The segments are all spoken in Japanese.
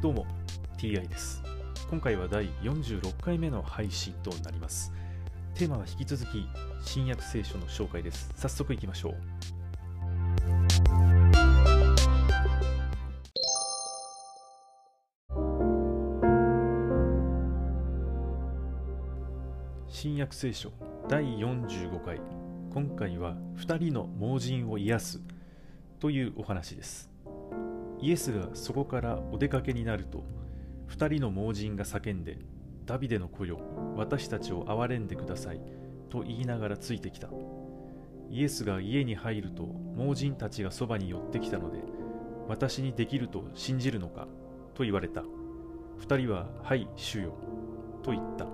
どうも TI です。今回は第46回目の配信となります。テーマは引き続き新約聖書の紹介です。早速いきましょう。新約聖書第45回。今回は2人の盲人を癒すというお話です。イエスがそこからお出かけになると2人の盲人が叫んでダビデの子よ私たちを憐れんでくださいと言いながらついてきた。イエスが家に入ると盲人たちがそばに寄ってきたので私にできると信じるのかと言われた。2人ははい主よと言った。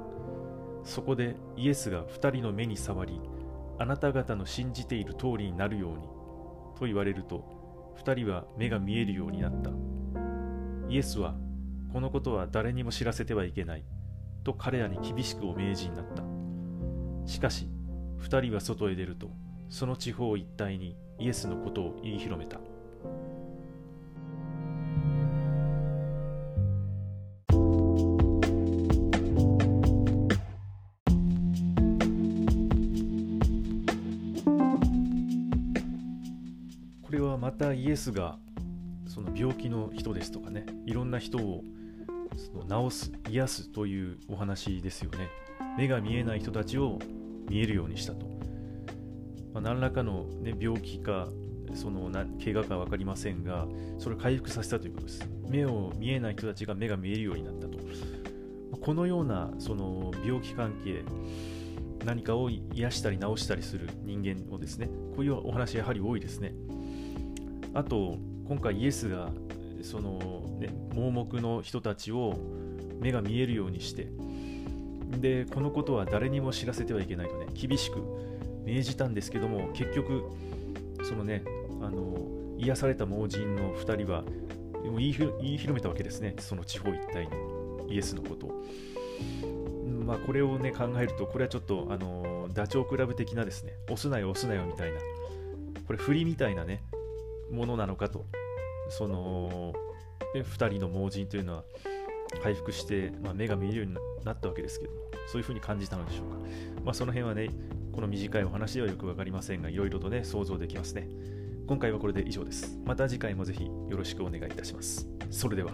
そこでイエスが2人の目に触りあなた方の信じている通りになるようにと言われると2人は目が見えるようになった。イエスはこのことは誰にも知らせてはいけない。と彼らに厳しくお命じになった。しかし2人は外へ出るとその地方一帯にイエスのことを言い広めた。これはまたイエスがその病気の人ですとかねいろんな人をその治す癒すというお話ですよね。目が見えない人たちを見えるようにしたと、まあ、何らかの、ね、病気かそのな怪我か分かりませんがそれを回復させたということです。目を見えない人たちが目が見えるようになったと。このようなその病気関係何かを癒したり治したりする人間をですねこういうお話やはり多いですね。あと今回イエスがその、ね、盲目の人たちを目が見えるようにしてでこのことは誰にも知らせてはいけないとね厳しく命じたんですけども結局そのねあの癒された盲人の2人はもう言い言い広めたわけですねその地方一帯にイエスのことを。まあ、これをね考えるとこれはちょっとあのダチョウ倶楽部的なですね押すなよ押すなよみたいなこれ振りみたいなねものなのかと。その2人の盲人というのは回復して、まあ、目が見えるようになったわけですけどもそういうふうに感じたのでしょうか、まあ、その辺はねこの短いお話ではよく分かりませんがいろいろとね想像できますね。今回はこれで以上です。また次回もぜひよろしくお願いいたします。それでは。